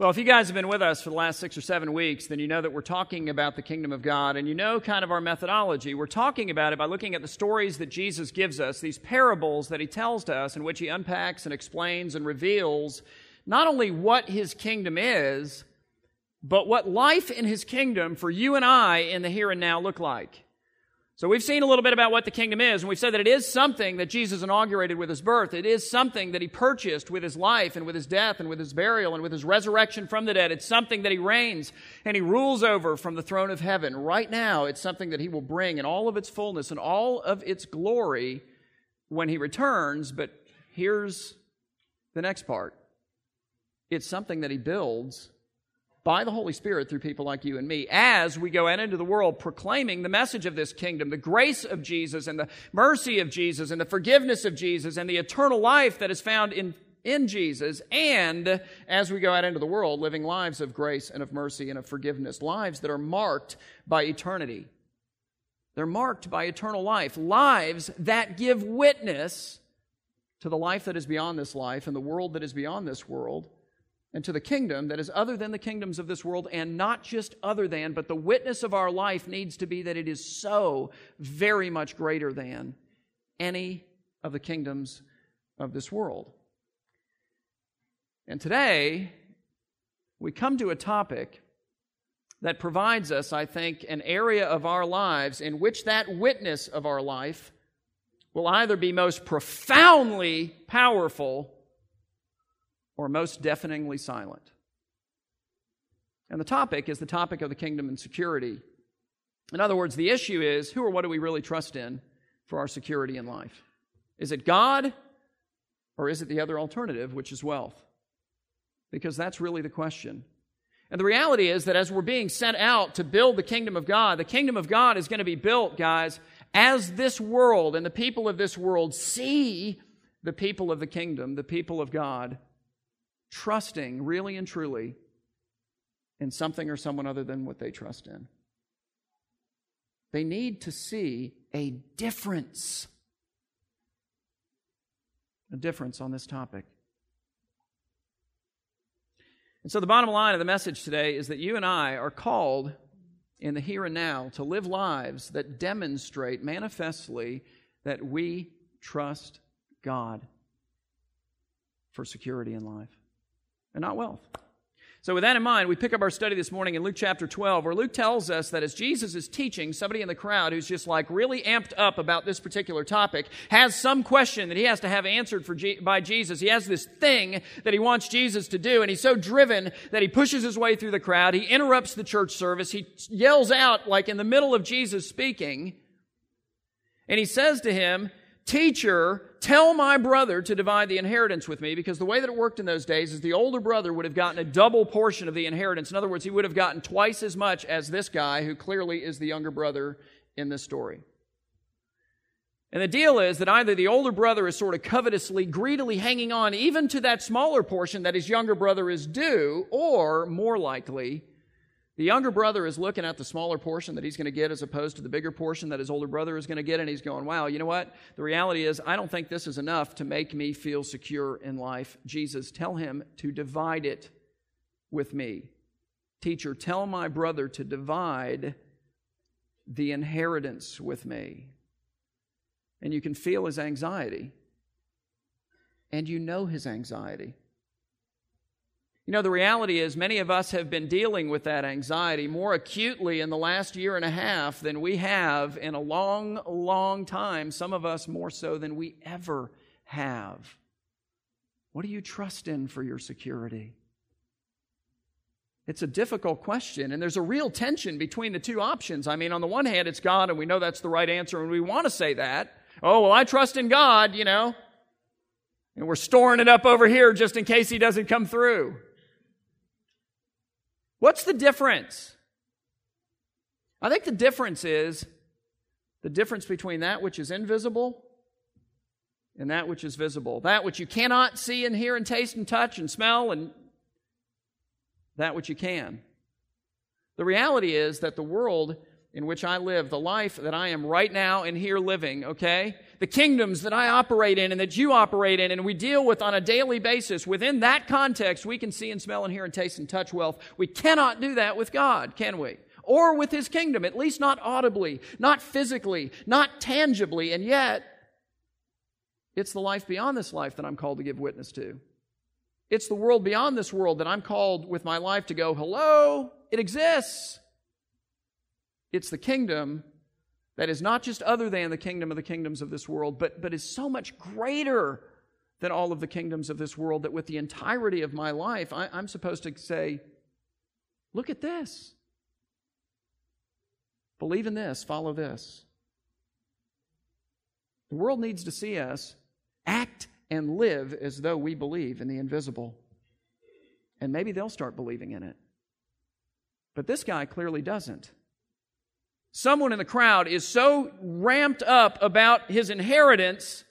Well, if you guys have been with us for the last six or seven weeks, then you know that we're talking about the kingdom of God, and you know kind of our methodology. We're talking about it by looking at the stories that Jesus gives us, these parables that he tells to us, in which he unpacks and explains and reveals not only what his kingdom is, but what life in his kingdom for you and I in the here and now look like. So we've seen a little bit about what the kingdom is, and we've said that it is something that Jesus inaugurated with his birth. It is something that he purchased with his life and with his death and with his burial and with his resurrection from the dead. It's something that he reigns and he rules over from the throne of heaven. Right now, it's something that he will bring in all of its fullness and all of its glory when he returns. But here's the next part. It's something that he builds by the Holy Spirit through people like you and me as we go out into the world proclaiming the message of this kingdom, the grace of Jesus and the mercy of Jesus and the forgiveness of Jesus and the eternal life that is found in, in Jesus. And as we go out into the world, living lives of grace and of mercy and of forgiveness, lives that are marked by eternity. They're marked by eternal life, lives that give witness to the life that is beyond this life and the world that is beyond this world and to the kingdom that is other than the kingdoms of this world, and not just other than, but the witness of our life needs to be that it is so very much greater than any of the kingdoms of this world. And today, we come to a topic that provides us, I think, an area of our lives in which that witness of our life will either be most profoundly powerful or most deafeningly silent. And the topic is the topic of the kingdom and security. In other words, the issue is who or what do we really trust in for our security in life? Is it God or is it the other alternative, which is wealth? Because that's really the question. And the reality is that as we're being sent out to build the kingdom of God, the kingdom of God is going to be built, guys, as this world and the people of this world see the people of the kingdom, the people of God, trusting really and truly in something or someone other than what they trust in. They need to see a difference. A difference on this topic. And so, the bottom line of the message today is that you and I are called in the here and now to live lives that demonstrate manifestly that we trust God for security in life and not wealth. So, with that in mind, we pick up our study this morning in Luke chapter 12, where Luke tells us that as Jesus is teaching, somebody in the crowd who's just like really amped up about this particular topic has some question that he has to have answered for G- by Jesus. He has this thing that he wants Jesus to do, and he's so driven that he pushes his way through the crowd. He interrupts the church service. He yells out, like in the middle of Jesus speaking, and he says to him, Teacher, tell my brother to divide the inheritance with me, because the way that it worked in those days is the older brother would have gotten a double portion of the inheritance. In other words, he would have gotten twice as much as this guy, who clearly is the younger brother in this story. And the deal is that either the older brother is sort of covetously, greedily hanging on even to that smaller portion that his younger brother is due, or more likely, the younger brother is looking at the smaller portion that he's going to get as opposed to the bigger portion that his older brother is going to get, and he's going, Wow, you know what? The reality is, I don't think this is enough to make me feel secure in life. Jesus, tell him to divide it with me. Teacher, tell my brother to divide the inheritance with me. And you can feel his anxiety, and you know his anxiety. You know, the reality is, many of us have been dealing with that anxiety more acutely in the last year and a half than we have in a long, long time. Some of us more so than we ever have. What do you trust in for your security? It's a difficult question, and there's a real tension between the two options. I mean, on the one hand, it's God, and we know that's the right answer, and we want to say that. Oh, well, I trust in God, you know, and we're storing it up over here just in case He doesn't come through. What's the difference? I think the difference is the difference between that which is invisible and that which is visible. That which you cannot see and hear and taste and touch and smell and that which you can. The reality is that the world in which I live, the life that I am right now and here living, okay? The kingdoms that I operate in and that you operate in and we deal with on a daily basis, within that context, we can see and smell and hear and taste and touch wealth. We cannot do that with God, can we? Or with His kingdom, at least not audibly, not physically, not tangibly, and yet, it's the life beyond this life that I'm called to give witness to. It's the world beyond this world that I'm called with my life to go, hello, it exists. It's the kingdom that is not just other than the kingdom of the kingdoms of this world, but, but is so much greater than all of the kingdoms of this world that with the entirety of my life, I, I'm supposed to say, look at this. Believe in this, follow this. The world needs to see us act and live as though we believe in the invisible. And maybe they'll start believing in it. But this guy clearly doesn't. Someone in the crowd is so ramped up about his inheritance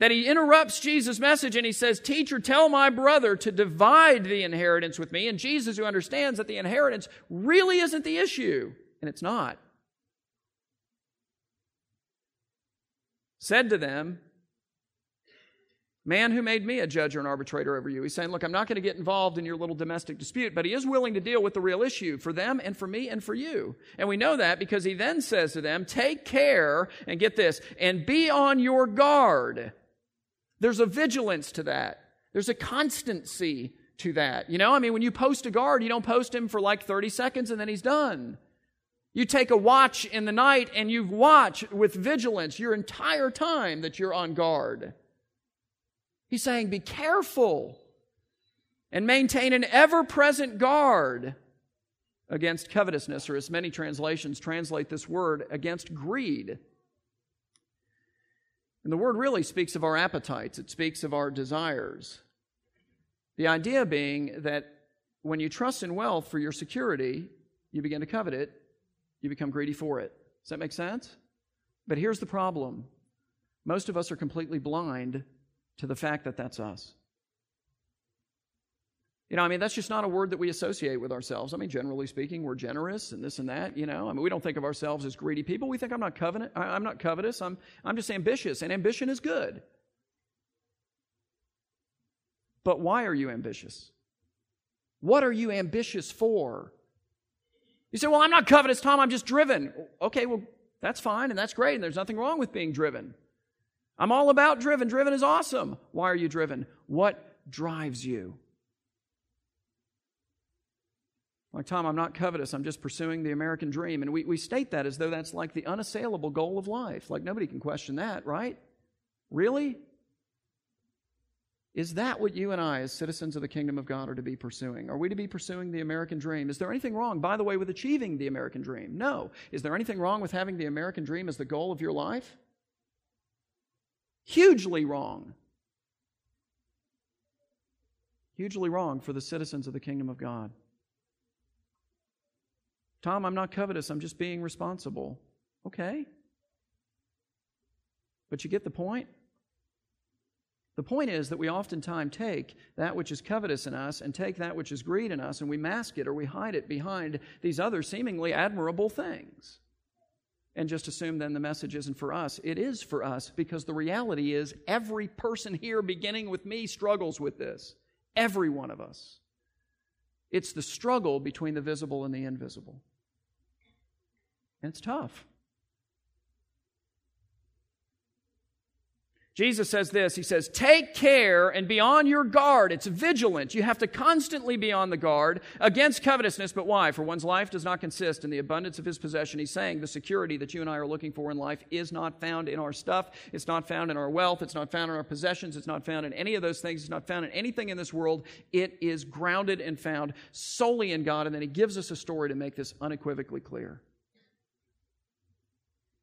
that he interrupts Jesus' message and he says, Teacher, tell my brother to divide the inheritance with me. And Jesus, who understands that the inheritance really isn't the issue, and it's not, said to them, Man who made me a judge or an arbitrator over you. He's saying, Look, I'm not going to get involved in your little domestic dispute, but he is willing to deal with the real issue for them and for me and for you. And we know that because he then says to them, Take care, and get this, and be on your guard. There's a vigilance to that, there's a constancy to that. You know, I mean, when you post a guard, you don't post him for like 30 seconds and then he's done. You take a watch in the night and you watch with vigilance your entire time that you're on guard. He's saying, be careful and maintain an ever present guard against covetousness, or as many translations translate this word, against greed. And the word really speaks of our appetites, it speaks of our desires. The idea being that when you trust in wealth for your security, you begin to covet it, you become greedy for it. Does that make sense? But here's the problem most of us are completely blind to the fact that that's us. You know, I mean, that's just not a word that we associate with ourselves. I mean, generally speaking, we're generous and this and that, you know. I mean, we don't think of ourselves as greedy people. We think I'm not covenant, I'm not covetous, I'm, I'm just ambitious, and ambition is good. But why are you ambitious? What are you ambitious for? You say, Well, I'm not covetous, Tom, I'm just driven. Okay, well, that's fine and that's great, and there's nothing wrong with being driven. I'm all about driven. Driven is awesome. Why are you driven? What drives you? Like, Tom, I'm not covetous. I'm just pursuing the American dream. And we, we state that as though that's like the unassailable goal of life. Like, nobody can question that, right? Really? Is that what you and I, as citizens of the kingdom of God, are to be pursuing? Are we to be pursuing the American dream? Is there anything wrong, by the way, with achieving the American dream? No. Is there anything wrong with having the American dream as the goal of your life? Hugely wrong. Hugely wrong for the citizens of the kingdom of God. Tom, I'm not covetous, I'm just being responsible. Okay. But you get the point? The point is that we oftentimes take that which is covetous in us and take that which is greed in us and we mask it or we hide it behind these other seemingly admirable things and just assume then the message isn't for us. It is for us because the reality is every person here, beginning with me, struggles with this. Every one of us. It's the struggle between the visible and the invisible. And it's tough. Jesus says this He says, Take care and be on your guard. It's vigilant. You have to constantly be on the guard against covetousness. But why? For one's life does not consist in the abundance of his possession. He's saying the security that you and I are looking for in life is not found in our stuff. It's not found in our wealth. It's not found in our possessions. It's not found in any of those things. It's not found in anything in this world. It is grounded and found solely in God. And then He gives us a story to make this unequivocally clear.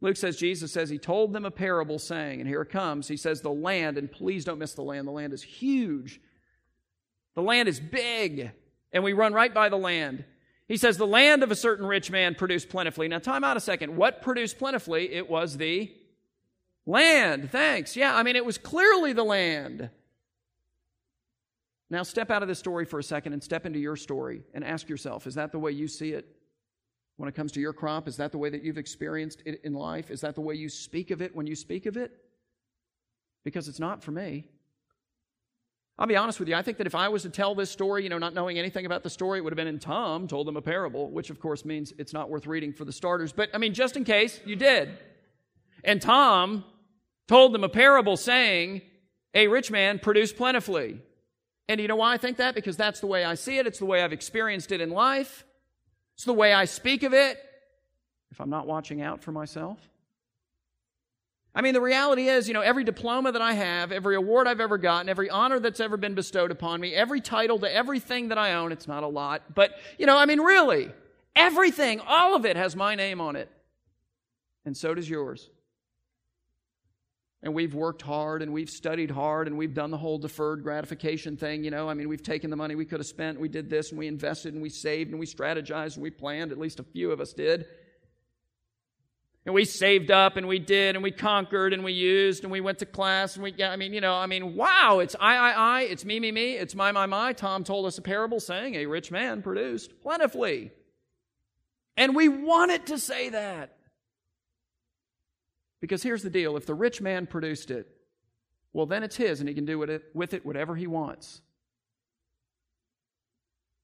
Luke says Jesus says he told them a parable saying, and here it comes. He says, The land, and please don't miss the land, the land is huge. The land is big, and we run right by the land. He says, The land of a certain rich man produced plentifully. Now, time out a second. What produced plentifully? It was the land. Thanks. Yeah, I mean, it was clearly the land. Now, step out of this story for a second and step into your story and ask yourself, is that the way you see it? When it comes to your crop? Is that the way that you've experienced it in life? Is that the way you speak of it when you speak of it? Because it's not for me. I'll be honest with you. I think that if I was to tell this story, you know, not knowing anything about the story, it would have been in Tom told them a parable, which of course means it's not worth reading for the starters. But I mean, just in case you did. And Tom told them a parable saying, a rich man produced plentifully. And you know why I think that? Because that's the way I see it. It's the way I've experienced it in life. It's the way I speak of it. If I'm not watching out for myself. I mean, the reality is, you know, every diploma that I have, every award I've ever gotten, every honor that's ever been bestowed upon me, every title to everything that I own, it's not a lot, but, you know, I mean, really, everything, all of it has my name on it. And so does yours. And we've worked hard and we've studied hard and we've done the whole deferred gratification thing, you know. I mean, we've taken the money we could have spent, we did this and we invested and we saved and we strategized and we planned, at least a few of us did. And we saved up and we did and we conquered and we used and we went to class and we, yeah, I mean, you know, I mean, wow, it's I, I, I, it's me, me, me, it's my, my, my. Tom told us a parable saying a rich man produced plentifully. And we want it to say that. Because here's the deal if the rich man produced it, well, then it's his and he can do with it whatever he wants.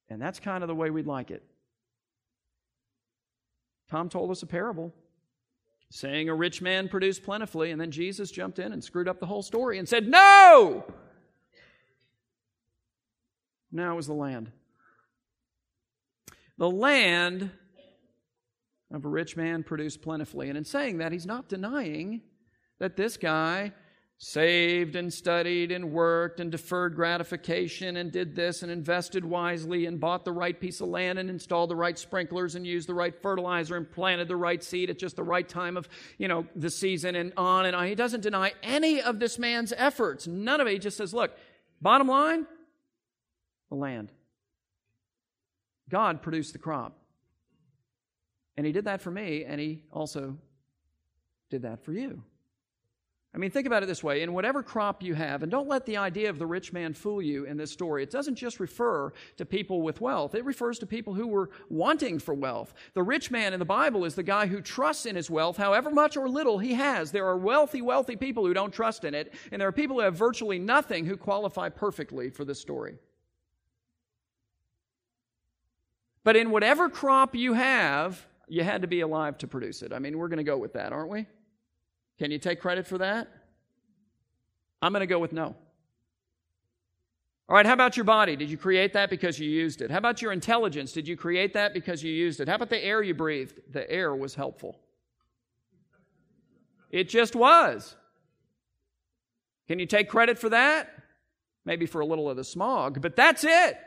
And that's kind of the way we'd like it. Tom told us a parable saying a rich man produced plentifully, and then Jesus jumped in and screwed up the whole story and said, No! Now it was the land. The land of a rich man produced plentifully. And in saying that, he's not denying that this guy saved and studied and worked and deferred gratification and did this and invested wisely and bought the right piece of land and installed the right sprinklers and used the right fertilizer and planted the right seed at just the right time of, you know, the season and on and on. He doesn't deny any of this man's efforts. None of it. He just says, look, bottom line, the land. God produced the crop. And he did that for me, and he also did that for you. I mean, think about it this way in whatever crop you have, and don't let the idea of the rich man fool you in this story. It doesn't just refer to people with wealth, it refers to people who were wanting for wealth. The rich man in the Bible is the guy who trusts in his wealth, however much or little he has. There are wealthy, wealthy people who don't trust in it, and there are people who have virtually nothing who qualify perfectly for this story. But in whatever crop you have, you had to be alive to produce it. I mean, we're going to go with that, aren't we? Can you take credit for that? I'm going to go with no. All right, how about your body? Did you create that because you used it? How about your intelligence? Did you create that because you used it? How about the air you breathed? The air was helpful. It just was. Can you take credit for that? Maybe for a little of the smog, but that's it.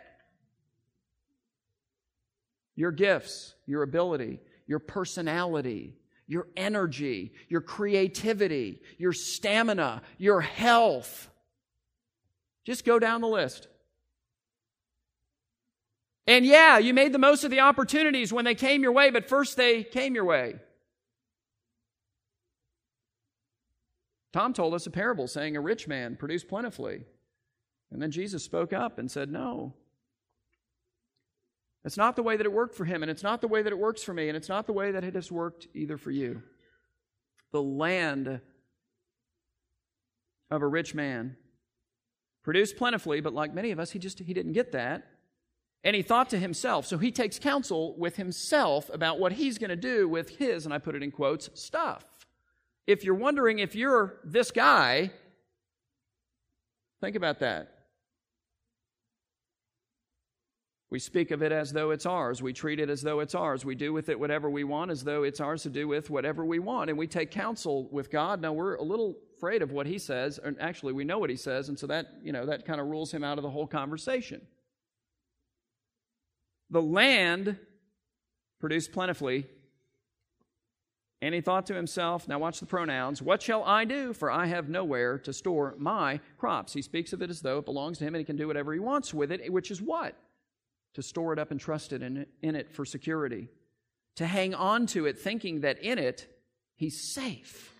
Your gifts, your ability, your personality, your energy, your creativity, your stamina, your health. Just go down the list. And yeah, you made the most of the opportunities when they came your way, but first they came your way. Tom told us a parable saying a rich man produced plentifully. And then Jesus spoke up and said, No, it's not the way that it worked for him, and it's not the way that it works for me, and it's not the way that it has worked either for you. The land of a rich man produced plentifully, but like many of us, he just he didn't get that. And he thought to himself, so he takes counsel with himself about what he's going to do with his, and I put it in quotes, stuff. If you're wondering if you're this guy, think about that. We speak of it as though it's ours. We treat it as though it's ours. We do with it whatever we want as though it's ours to do with whatever we want. And we take counsel with God. Now we're a little afraid of what he says, and actually we know what he says, and so that, you know, that kind of rules him out of the whole conversation. The land produced plentifully, and he thought to himself, now watch the pronouns, what shall I do? For I have nowhere to store my crops. He speaks of it as though it belongs to him and he can do whatever he wants with it, which is what? To store it up and trust it in, it in it for security, to hang on to it thinking that in it he's safe.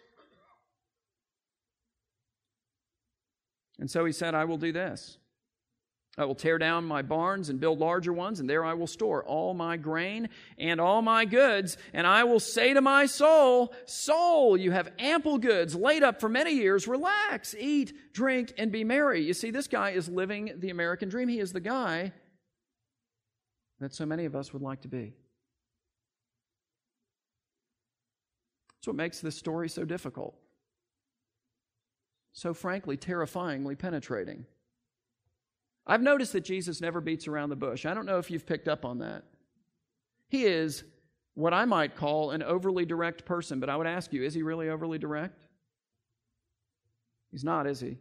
And so he said, I will do this. I will tear down my barns and build larger ones, and there I will store all my grain and all my goods. And I will say to my soul, Soul, you have ample goods laid up for many years. Relax, eat, drink, and be merry. You see, this guy is living the American dream. He is the guy that so many of us would like to be. That's what makes this story so difficult, so frankly, terrifyingly penetrating. I've noticed that Jesus never beats around the bush. I don't know if you've picked up on that. He is what I might call an overly direct person, but I would ask you, is he really overly direct? He's not, is he?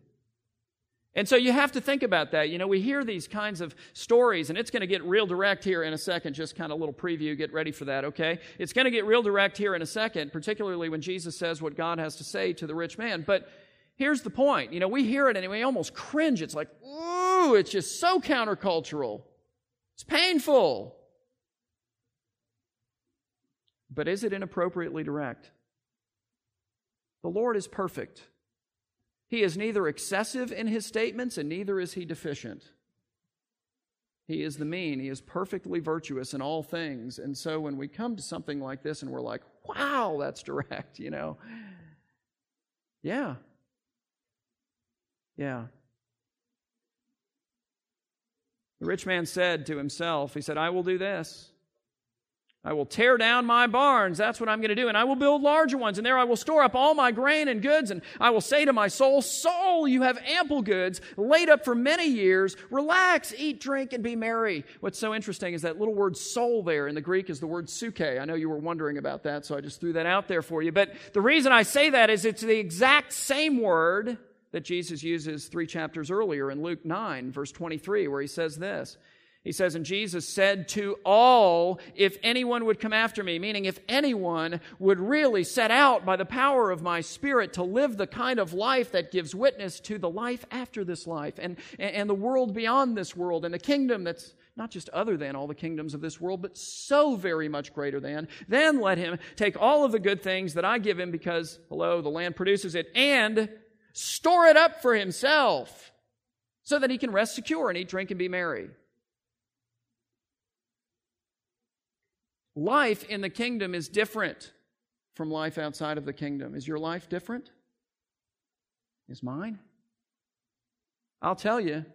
And so you have to think about that. You know, we hear these kinds of stories, and it's going to get real direct here in a second. Just kind of a little preview. Get ready for that, okay? It's going to get real direct here in a second, particularly when Jesus says what God has to say to the rich man. But here's the point. You know, we hear it and we almost cringe. It's like, ooh, it's just so countercultural. It's painful. But is it inappropriately direct? The Lord is perfect. He is neither excessive in his statements and neither is he deficient. He is the mean. He is perfectly virtuous in all things. And so when we come to something like this and we're like, wow, that's direct, you know, yeah, yeah. The rich man said to himself, He said, I will do this. I will tear down my barns. That's what I'm going to do. And I will build larger ones. And there I will store up all my grain and goods. And I will say to my soul, Soul, you have ample goods laid up for many years. Relax, eat, drink, and be merry. What's so interesting is that little word soul there in the Greek is the word suke. I know you were wondering about that, so I just threw that out there for you. But the reason I say that is it's the exact same word that Jesus uses three chapters earlier in Luke 9, verse 23, where he says this. He says, And Jesus said to all, If anyone would come after me, meaning if anyone would really set out by the power of my Spirit to live the kind of life that gives witness to the life after this life and, and the world beyond this world and the kingdom that's not just other than all the kingdoms of this world, but so very much greater than, then let him take all of the good things that I give him because, hello, the land produces it, and store it up for himself so that he can rest secure and eat, drink, and be merry. Life in the kingdom is different from life outside of the kingdom. Is your life different? Is mine? I'll tell you,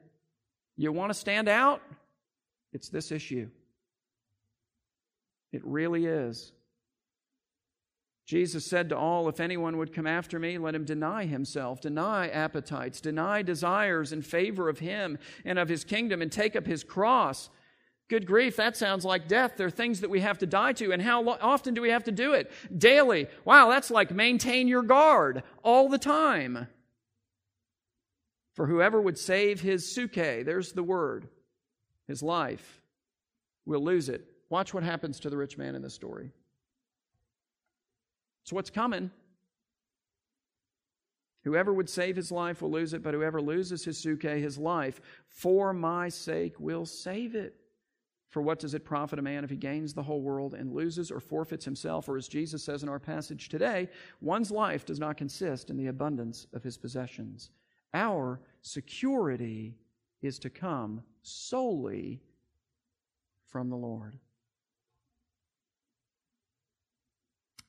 you want to stand out? It's this issue. It really is. Jesus said to all, If anyone would come after me, let him deny himself, deny appetites, deny desires in favor of him and of his kingdom, and take up his cross. Good grief, that sounds like death. There are things that we have to die to. And how often do we have to do it? Daily. Wow, that's like maintain your guard all the time. For whoever would save his suke, there's the word, his life, will lose it. Watch what happens to the rich man in this story. It's what's coming. Whoever would save his life will lose it, but whoever loses his suke, his life, for my sake will save it. For what does it profit a man if he gains the whole world and loses or forfeits himself? Or as Jesus says in our passage today, one's life does not consist in the abundance of his possessions. Our security is to come solely from the Lord.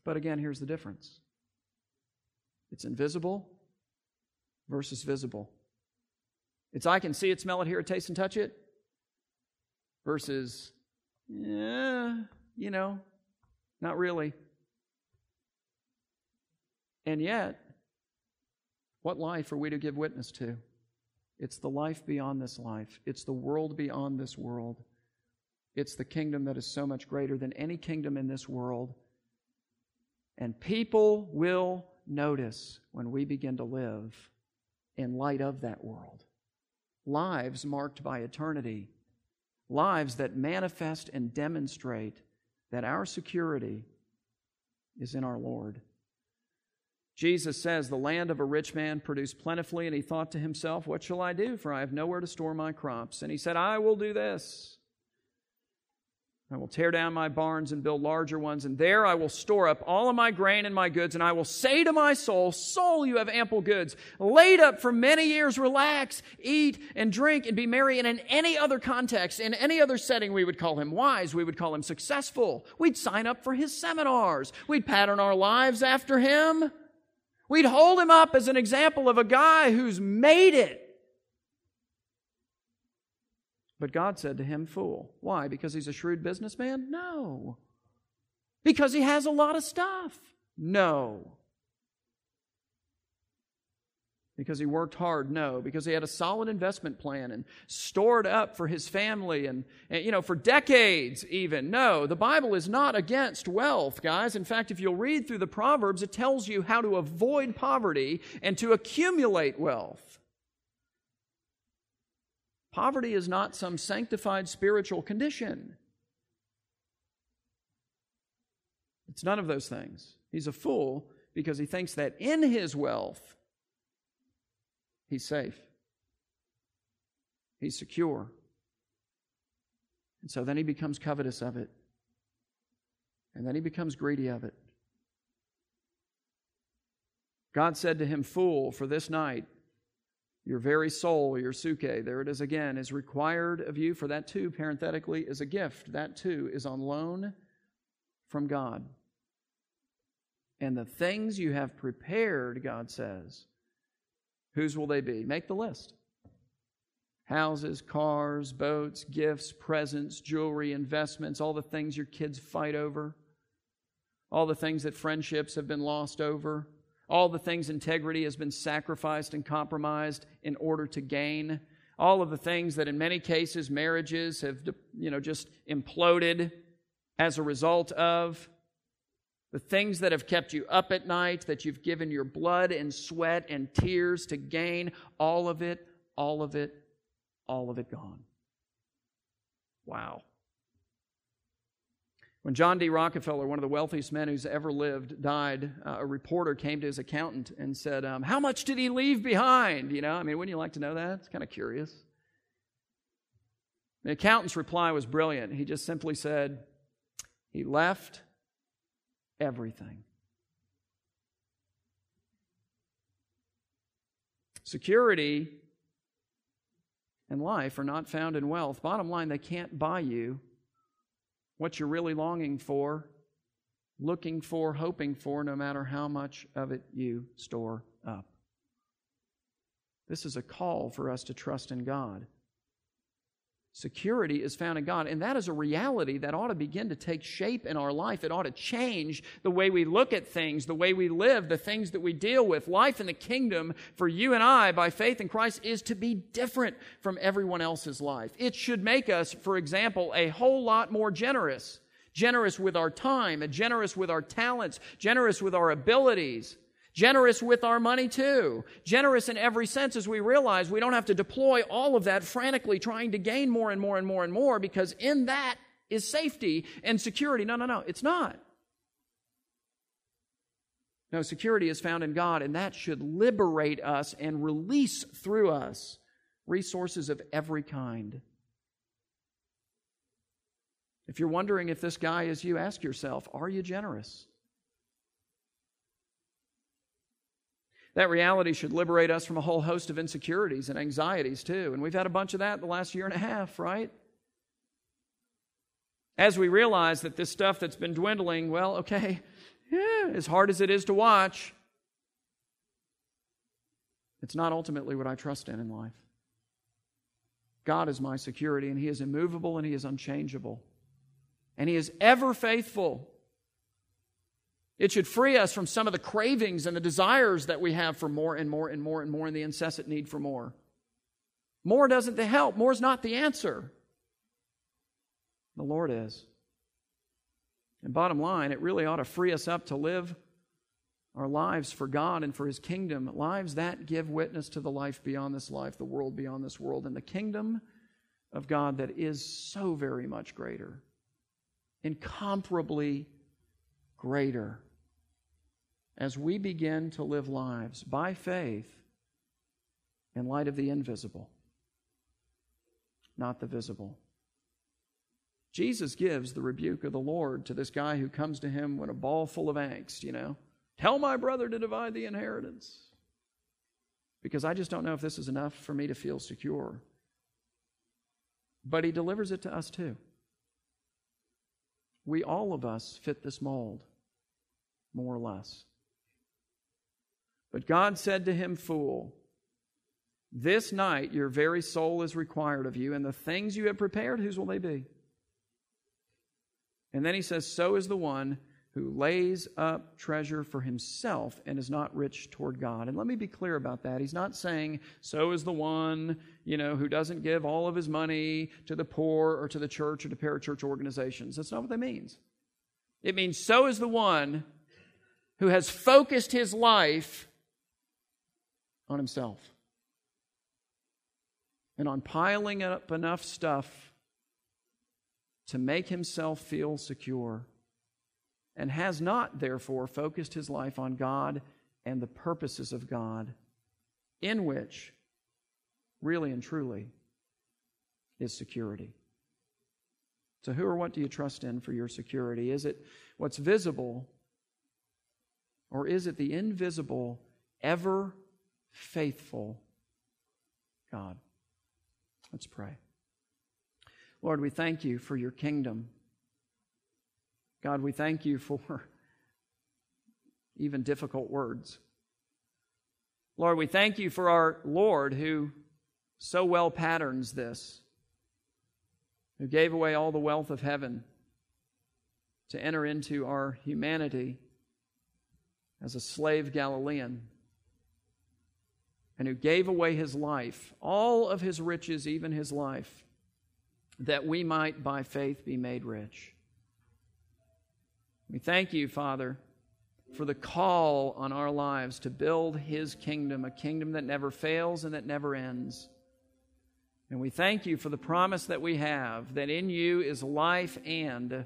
But again, here's the difference it's invisible versus visible. It's I can see it, smell it, hear it, taste, and touch it versus, yeah, you know, not really. And yet, what life are we to give witness to? It's the life beyond this life. It's the world beyond this world. It's the kingdom that is so much greater than any kingdom in this world. And people will notice when we begin to live in light of that world. Lives marked by eternity, lives that manifest and demonstrate that our security is in our Lord. Jesus says, The land of a rich man produced plentifully, and he thought to himself, What shall I do? For I have nowhere to store my crops. And he said, I will do this. I will tear down my barns and build larger ones, and there I will store up all of my grain and my goods. And I will say to my soul, Soul, you have ample goods, laid up for many years. Relax, eat, and drink, and be merry. And in any other context, in any other setting, we would call him wise. We would call him successful. We'd sign up for his seminars. We'd pattern our lives after him. We'd hold him up as an example of a guy who's made it. But God said to him, Fool. Why? Because he's a shrewd businessman? No. Because he has a lot of stuff? No. Because he worked hard? No. Because he had a solid investment plan and stored up for his family and, and, you know, for decades even? No. The Bible is not against wealth, guys. In fact, if you'll read through the Proverbs, it tells you how to avoid poverty and to accumulate wealth. Poverty is not some sanctified spiritual condition. It's none of those things. He's a fool because he thinks that in his wealth, he's safe, he's secure. And so then he becomes covetous of it. And then he becomes greedy of it. God said to him, Fool, for this night your very soul, your suke, there it is again, is required of you, for that too, parenthetically, is a gift. That too is on loan from God. And the things you have prepared, God says, whose will they be? Make the list houses, cars, boats, gifts, presents, jewelry, investments, all the things your kids fight over, all the things that friendships have been lost over all the things integrity has been sacrificed and compromised in order to gain. All of the things that in many cases marriages have you know just imploded as a result of. The things that have kept you up at night that you've given your blood and sweat and tears to gain all of it all of it all of it gone. Wow when John D. Rockefeller, one of the wealthiest men who's ever lived, died, uh, a reporter came to his accountant and said, um, How much did he leave behind? You know, I mean, wouldn't you like to know that? It's kind of curious. The accountant's reply was brilliant. He just simply said, He left everything. Security and life are not found in wealth. Bottom line, they can't buy you what you're really longing for, looking for, hoping for, no matter how much of it you store up. This is a call for us to trust in God. Security is found in God, and that is a reality that ought to begin to take shape in our life. It ought to change the way we look at things, the way we live, the things that we deal with. Life in the kingdom for you and I, by faith in Christ, is to be different from everyone else's life. It should make us, for example, a whole lot more generous. Generous with our time, generous with our talents, generous with our abilities. Generous with our money too. Generous in every sense as we realize we don't have to deploy all of that frantically trying to gain more and more and more and more because in that is safety and security. No, no, no, it's not. No, security is found in God, and that should liberate us and release through us resources of every kind. If you're wondering if this guy is you, ask yourself are you generous? That reality should liberate us from a whole host of insecurities and anxieties, too. And we've had a bunch of that the last year and a half, right? As we realize that this stuff that's been dwindling, well, okay, yeah, as hard as it is to watch, it's not ultimately what I trust in in life. God is my security, and He is immovable and He is unchangeable. And He is ever faithful. It should free us from some of the cravings and the desires that we have for more and more and more and more and the incessant need for more. More doesn't help, more is not the answer. The Lord is. And bottom line, it really ought to free us up to live our lives for God and for His kingdom, lives that give witness to the life beyond this life, the world beyond this world, and the kingdom of God that is so very much greater, incomparably greater as we begin to live lives by faith in light of the invisible, not the visible. Jesus gives the rebuke of the Lord to this guy who comes to him with a ball full of angst, you know. Tell my brother to divide the inheritance. Because I just don't know if this is enough for me to feel secure. But he delivers it to us too. We, all of us, fit this mold, more or less. But God said to him, Fool, this night your very soul is required of you, and the things you have prepared, whose will they be? And then he says, So is the one who lays up treasure for himself and is not rich toward God. And let me be clear about that. He's not saying, so is the one, you know, who doesn't give all of his money to the poor or to the church or to parachurch organizations. That's not what that means. It means, so is the one who has focused his life on himself and on piling up enough stuff to make himself feel secure, and has not, therefore, focused his life on God and the purposes of God, in which, really and truly, is security. So, who or what do you trust in for your security? Is it what's visible, or is it the invisible, ever faithful God? Let's pray. Lord, we thank you for your kingdom. God, we thank you for even difficult words. Lord, we thank you for our Lord who so well patterns this, who gave away all the wealth of heaven to enter into our humanity as a slave Galilean, and who gave away his life, all of his riches, even his life that we might by faith be made rich. We thank you, Father, for the call on our lives to build His kingdom, a kingdom that never fails and that never ends. And we thank you for the promise that we have that in you is life and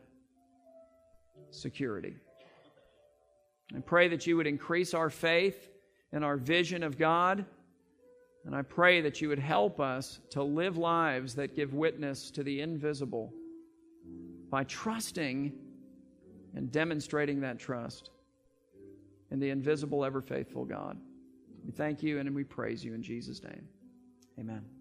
security. I pray that you would increase our faith and our vision of God and I pray that you would help us to live lives that give witness to the invisible by trusting and demonstrating that trust in the invisible, ever faithful God. We thank you and we praise you in Jesus' name. Amen.